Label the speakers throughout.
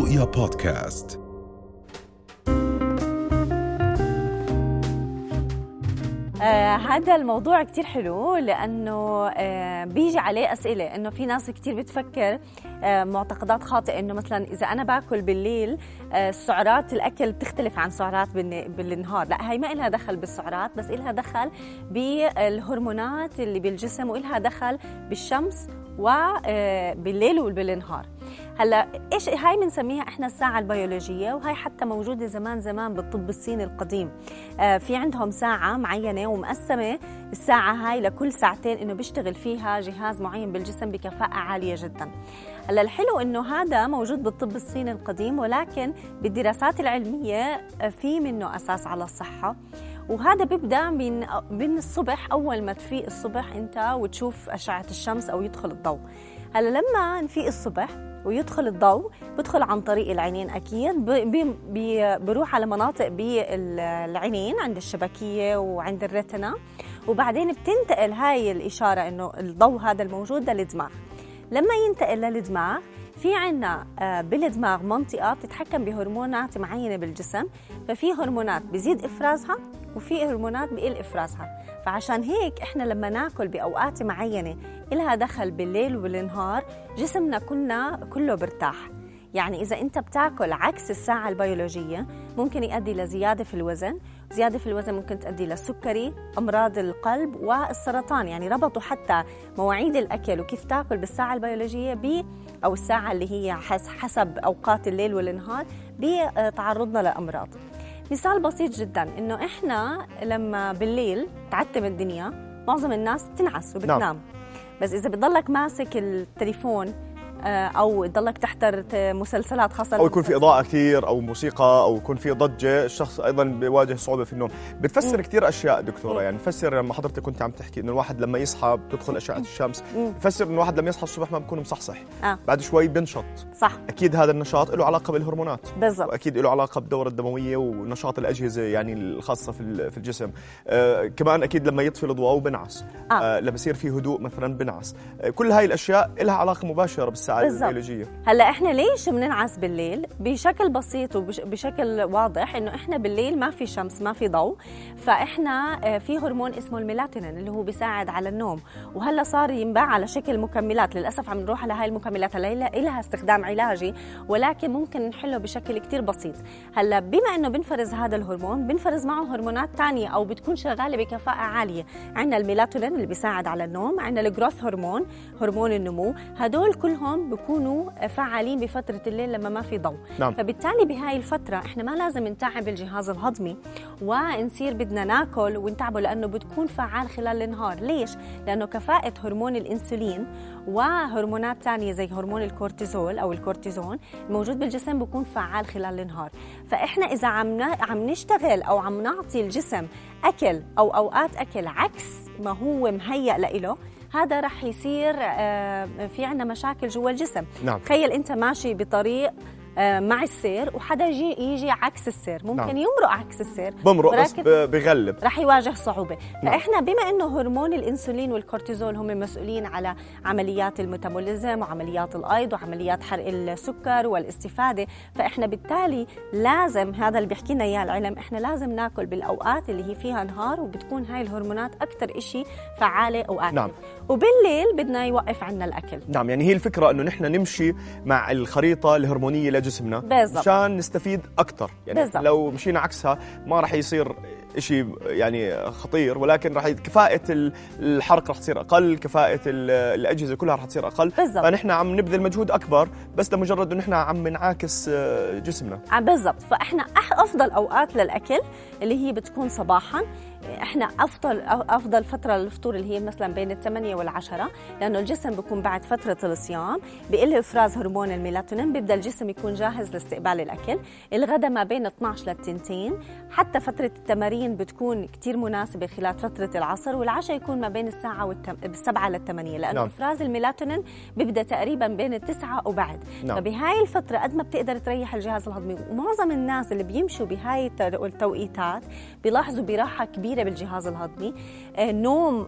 Speaker 1: رؤيا بودكاست.
Speaker 2: آه هذا الموضوع كتير حلو لأنه آه بيجي عليه أسئلة إنه في ناس كتير بتفكر آه معتقدات خاطئة إنه مثلا إذا أنا باكل بالليل آه سعرات الأكل بتختلف عن سعرات بالن- بالنهار. لا هي ما إلها دخل بالسعرات بس إلها دخل بالهرمونات اللي بالجسم وإلها دخل بالشمس وبالليل وبالنهار هلا إيش هاي بنسميها إحنا الساعة البيولوجية وهي حتى موجودة زمان زمان بالطب الصيني القديم. آه، في عندهم ساعة معينة ومقسمة الساعة هاي لكل ساعتين إنه بيشتغل فيها جهاز معين بالجسم بكفاءة عالية جدا. هلا الحلو إنه هذا موجود بالطب الصيني القديم ولكن بالدراسات العلمية آه، في منه أساس على الصحة. وهذا بيبدأ من من الصبح أول ما تفيق الصبح أنت وتشوف أشعة الشمس أو يدخل الضوء. هلا لما نفيق الصبح ويدخل الضوء بدخل عن طريق العينين أكيد بروح على مناطق بالعينين عند الشبكية وعند الريتنا وبعدين بتنتقل هاي الإشارة إنه الضوء هذا الموجود للدماغ. لما ينتقل للدماغ في عنا آه، بالدماغ منطقة بتتحكم بهرمونات معينة بالجسم. ففي هرمونات بزيد إفرازها وفي هرمونات بقل إفرازها. فعشان هيك إحنا لما ناكل بأوقات معينة إلها دخل بالليل وبالنهار جسمنا كلنا كله برتاح. يعني إذا أنت بتاكل عكس الساعة البيولوجية ممكن يؤدي لزيادة في الوزن زيادة في الوزن ممكن تؤدي للسكري أمراض القلب والسرطان. يعني ربطوا حتى مواعيد الأكل وكيف تاكل بالساعة البيولوجية ب أو الساعة اللي هي حس- حسب أوقات الليل والنهار بتعرضنا لأمراض. مثال بسيط جدا إنه إحنا لما بالليل تعتم الدنيا معظم الناس بتنعس وبتنام. نعم. بس إذا بتضلك ماسك التليفون آه، أو تضلك تحضر مسلسلات خاصة
Speaker 3: أو يكون في. إضاءة كثير أو موسيقى أو يكون في ضجة الشخص أيضا بيواجه صعوبة في النوم. بتفسر كثير أشياء دكتورة يعني بتفسر لما حضرتك كنت عم تحكي إنه الواحد لما يصحى بتدخل أشعة الشمس بتفسر إنه الواحد لما يصحى الصبح ما بيكون مصحصح.
Speaker 2: آه.
Speaker 3: بعد شوي بنشط.
Speaker 2: صح.
Speaker 3: أكيد هذا النشاط له علاقة بالهرمونات.
Speaker 2: بالضبط.
Speaker 3: وأكيد له علاقة بالدوره الدموية ونشاط الأجهزة يعني الخاصة في في الجسم. آه كمان أكيد لما يطفي الضوء بنعس
Speaker 2: آه.
Speaker 3: آه لما يصير في هدوء مثلا بنعس. آه كل هاي الأشياء لها علاقة مباشرة بالساعة
Speaker 2: بالضبط.
Speaker 3: البيولوجية.
Speaker 2: هلأ إحنا ليش بننعس بالليل؟ بشكل بسيط وبشكل واضح إنه إحنا بالليل ما في شمس ما في ضوء. فإحنا آه، في هرمون اسمه الميلاتونين اللي هو بيساعد على النوم. وهلأ صار ينباع على شكل مكملات. للأسف عم نروح على هاي المكملات. هلأ إلها استخدام علاجي ولكن ممكن نحله بشكل كتير بسيط. هلأ بما إنه بنفرز هذا الهرمون بنفرز معه هرمونات تانية أو بتكون شغالة بكفاءة عالية. عندنا الميلاتونين اللي بيساعد على النوم عندنا الجروث هرمون هرمون النمو. هدول كلهم بيكونوا فعالين بفترة الليل لما ما في ضوء.
Speaker 3: نعم.
Speaker 2: فبالتالي بهاي الفترة إحنا ما لازم نتعب الجهاز الهضمي ونصير بدنا ناكل ونتعب لأنه بتكون فعال خلال النهار. ليش؟ لأنه كفاءة هرمون الإنسولين وهرمونات تانية زي هرمون الكورتيزول أو الكورتيزون الموجود بالجسم بيكون فعال خلال النهار فإحنا إذا عم عم نشتغل أو عم نعطي الجسم أكل أو أوقات أكل عكس ما هو مهيأ لإله هذا رح يصير آه، في عنا مشاكل جوا الجسم
Speaker 3: نعم.
Speaker 2: تخيل أنت ماشي بطريق مع السير وحدا يجي يجي عكس السير ممكن
Speaker 3: نعم.
Speaker 2: يمرق عكس السير
Speaker 3: بمرق بس بغلب
Speaker 2: رح يواجه صعوبة
Speaker 3: نعم.
Speaker 2: فإحنا بما أنه هرمون الإنسولين والكورتيزول هم مسؤولين على عمليات الميتابوليزم وعمليات الأيض وعمليات حرق السكر والاستفادة فإحنا بالتالي لازم هذا اللي بيحكي لنا إياه العلم إحنا لازم ناكل بالأوقات اللي هي فيها نهار وبتكون هاي الهرمونات أكثر إشي فعالة وآكل
Speaker 3: نعم.
Speaker 2: وبالليل بدنا يوقف عنا الأكل
Speaker 3: نعم يعني هي الفكرة إنه نحن نمشي مع الخريطة الهرمونية لجسمنا
Speaker 2: بالضبط.
Speaker 3: مشان نستفيد أكثر يعني
Speaker 2: بالضبط.
Speaker 3: لو مشينا عكسها ما راح يصير شيء يعني خطير ولكن راح كفاءة ال- الحرق راح تصير أقل كفاءة ال- الأجهزة كلها راح تصير أقل.
Speaker 2: بالضبط.
Speaker 3: فنحن عم نبذل مجهود أكبر بس لمجرد إنه نحن عم نعاكس آه، جسمنا.
Speaker 2: آه، بالضبط. فإحنا أفضل أوقات للأكل اللي هي بتكون صباحا. إحنا أفضل أفضل فترة للفطور اللي هي مثلا بين الثمانية والعشرة لأنه الجسم بيكون بعد فترة الصيام بقل إفراز هرمون الميلاتونين بيبدأ الجسم يكون جاهز لاستقبال الأكل. الغداء ما بين 12 للتنتين حتى فترة التمارين بتكون كتير مناسبة خلال فترة العصر والعشاء يكون ما بين الساعة والتم... السبعة للثمانية لأنه
Speaker 3: نعم.
Speaker 2: إفراز الميلاتونين بيبدأ تقريبا بين التسعة وبعد
Speaker 3: نعم.
Speaker 2: فبهاي الفترة قد ما بتقدر تريح الجهاز الهضمي ومعظم الناس اللي بيمشوا بهاي التو- التوقيتات بيلاحظوا براحة كبيرة كبيرة بالجهاز الهضمي نوم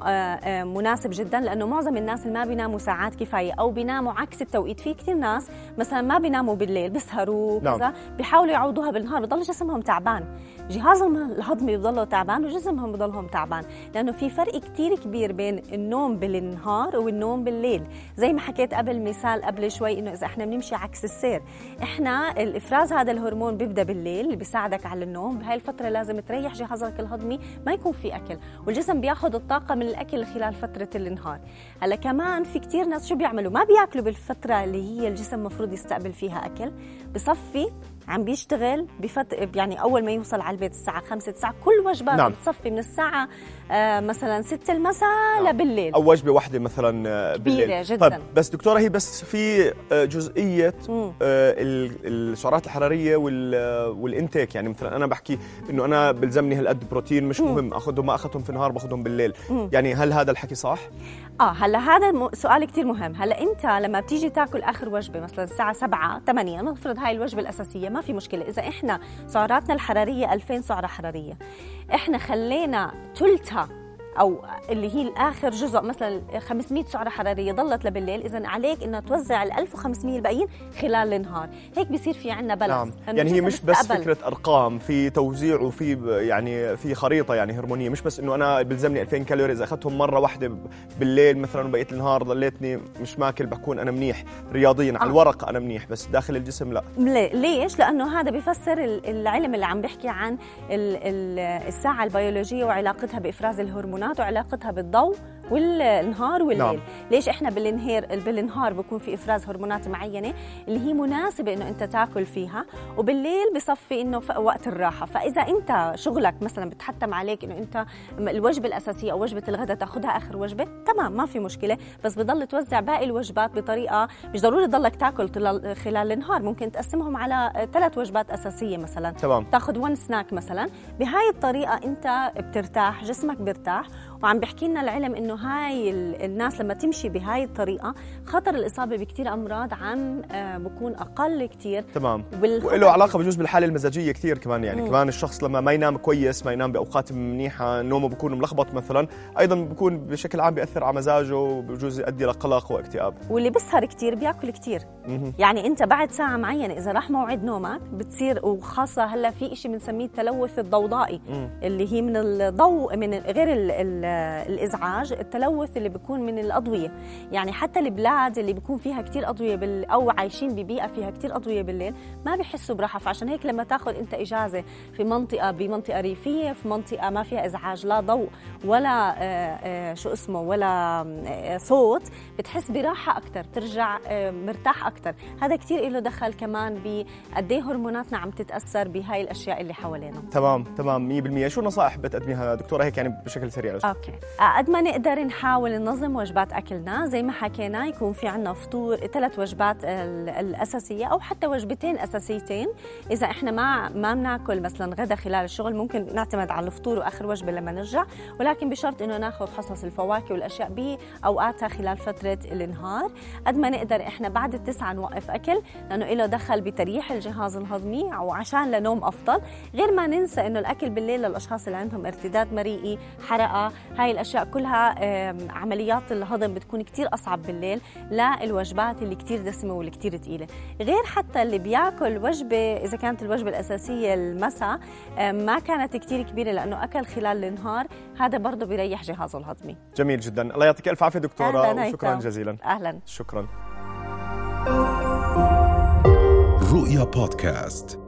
Speaker 2: مناسب جدا لأنه معظم الناس اللي ما بيناموا ساعات كفاية أو بيناموا عكس التوقيت في كثير ناس مثلا ما بيناموا بالليل بيسهروا نعم. كذا بيحاولوا يعوضوها بالنهار بضل جسمهم تعبان جهازهم الهضمي بضله تعبان وجسمهم بضلهم تعبان لأنه في فرق كثير كبير بين النوم بالنهار والنوم بالليل. زي ما حكيت قبل مثال قبل شوي إنه إذا إحنا بنمشي عكس السير إحنا الإفراز هذا الهرمون بيبدأ بالليل اللي بيساعدك على النوم بهاي الفترة لازم تريح جهازك الهضمي ما يكون في أكل والجسم بياخذ الطاقة من الأكل خلال فترة النهار. هلا كمان في كثير ناس شو بيعملوا؟ ما بياكلوا بالفترة اللي هي الجسم المفروض يستقبل فيها أكل بصفي عم بيشتغل بفت... يعني أول ما يوصل على البيت الساعة 5 9 كل وجبات نعم. بتصفي من الساعة آه مثلا 6 المساء نعم. لبالليل
Speaker 3: أو وجبة واحدة مثلا آه، بالليل
Speaker 2: كبيرة جدا طيب
Speaker 3: بس دكتورة هي بس في آه، جزئية آه السعرات الحرارية وال... والإنتيك يعني مثلا أنا بحكي إنه أنا بلزمني هالقد بروتين مش مم. مهم آخذهم ما أخذهم في النهار باخذهم بالليل مم. يعني هل هذا الحكي صح
Speaker 2: آه هلأ هذا سؤال كثير مهم هلأ أنت لما بتيجي تاكل آخر وجبة مثلا الساعة 7 8 نفرض هاي الوجبة الأساسية ما في مشكلة. إذا إحنا سعراتنا الحرارية 2000 سعرة حرارية. إحنا خلينا ثلثها أو اللي هي الآخر جزء مثلا 500 سعرة حرارية ضلت لبالليل. اذا عليك انه توزع ال 1500 الباقيين خلال النهار. هيك بصير في عندنا بالانس
Speaker 3: نعم. يعني هي مش بس فكرة أرقام في توزيع وفي يعني في خريطة يعني هرمونية. مش بس إنه أنا بلزمني 2000 كالوري. إذا أخذتهم مرة واحدة بالليل مثلا وبقيه النهار ضليتني مش ماكل بكون أنا منيح. رياضيا آه. على الورق أنا منيح بس داخل الجسم لا.
Speaker 2: ليش؟ لأنه هذا بيفسر العلم اللي عم بيحكي عن الساعة البيولوجية وعلاقتها بإفراز الهرمونات. الهرمونات وعلاقتها بالضوء والنهار والليل. نعم. ليش إحنا بالنهار بالنهار بكون في إفراز هرمونات معينة اللي هي مناسبة إنه أنت تاكل فيها وبالليل بصفي إنه وقت الراحة. فإذا أنت شغلك مثلا بتحتم عليك إنه أنت الوجبة الأساسية أو وجبة الغداء تاخذها آخر وجبة تمام ما في مشكلة. بس بضل توزع باقي الوجبات بطريقة مش ضروري تضلك تاكل خلال النهار. ممكن تقسمهم على ثلاث وجبات أساسية مثلا.
Speaker 3: تمام.
Speaker 2: تاخذ ون سناك مثلا. بهاي الطريقة أنت بترتاح جسمك بيرتاح وعم بيحكي لنا العلم إنه هاي الناس لما تمشي بهاي الطريقة خطر الإصابة بكثير أمراض عم آه، بكون أقل كثير
Speaker 3: تمام. وله علاقة بجوز بالحالة المزاجية كثير كمان يعني. مم. كمان الشخص لما ما ينام كويس ما ينام بأوقات منيحة نومه بكون ملخبط مثلا أيضا بكون بشكل عام بيأثر على مزاجه وبجوز يؤدي لقلق واكتئاب.
Speaker 2: واللي بيسهر كثير بيأكل كثير يعني أنت بعد ساعة معينة إذا راح موعد نومك بتصير وخاصة هلأ في شيء بنسميه التلوث الضوضائي مم. اللي هي من الضوء من غير ال ال الإزعاج التلوث اللي بيكون من الأضوية. يعني حتى البلاد اللي بيكون فيها كتير أضوية بال... أو عايشين ببيئة فيها كتير أضوية بالليل ما بيحسوا براحة. فعشان هيك لما تاخذ أنت إجازة في منطقة بمنطقة ريفية في منطقة ما فيها إزعاج لا ضوء ولا آه، آه، شو اسمه ولا آه، صوت بتحس براحة أكثر ترجع مرتاح أكثر هذا كتير له دخل كمان بقد إيه هرموناتنا عم تتأثر بهاي الأشياء اللي حوالينا.
Speaker 3: تمام تمام 100% شو النصائح بتقدميها دكتورة؟ هيك يعني بشكل سريع
Speaker 2: أوكي. قد ما نقدر نحاول ننظم وجبات أكلنا زي ما حكينا يكون في عنا فطور ثلاث وجبات الأساسية أو حتى وجبتين أساسيتين. إذا إحنا ما ما بناكل مثلا غدا خلال الشغل ممكن نعتمد على الفطور وآخر وجبة لما نرجع. ولكن بشرط إنه ناخذ حصص الفواكه والأشياء باوقاتها خلال فترة النهار. قد ما نقدر إحنا بعد التسعة نوقف أكل لأنه له دخل بتريح الجهاز الهضمي أو عشان لنوم أفضل. غير ما ننسى إنه الأكل بالليل للأشخاص اللي عندهم ارتداد مريئي حرقة هاي الأشياء كلها عمليات الهضم بتكون كتير أصعب بالليل للوجبات اللي كتير دسمة واللي كتير تقيلة. غير حتى اللي بياكل وجبة إذا كانت الوجبة الأساسية المساء ما كانت كتير كبيرة لأنه أكل خلال النهار هذا برضه بيريح جهازه الهضمي.
Speaker 3: جميل جدا. الله يعطيك ألف عافية دكتورة وشكرا جزيلا.
Speaker 2: أهلا.
Speaker 3: شكرا.
Speaker 1: رؤيا بودكاست.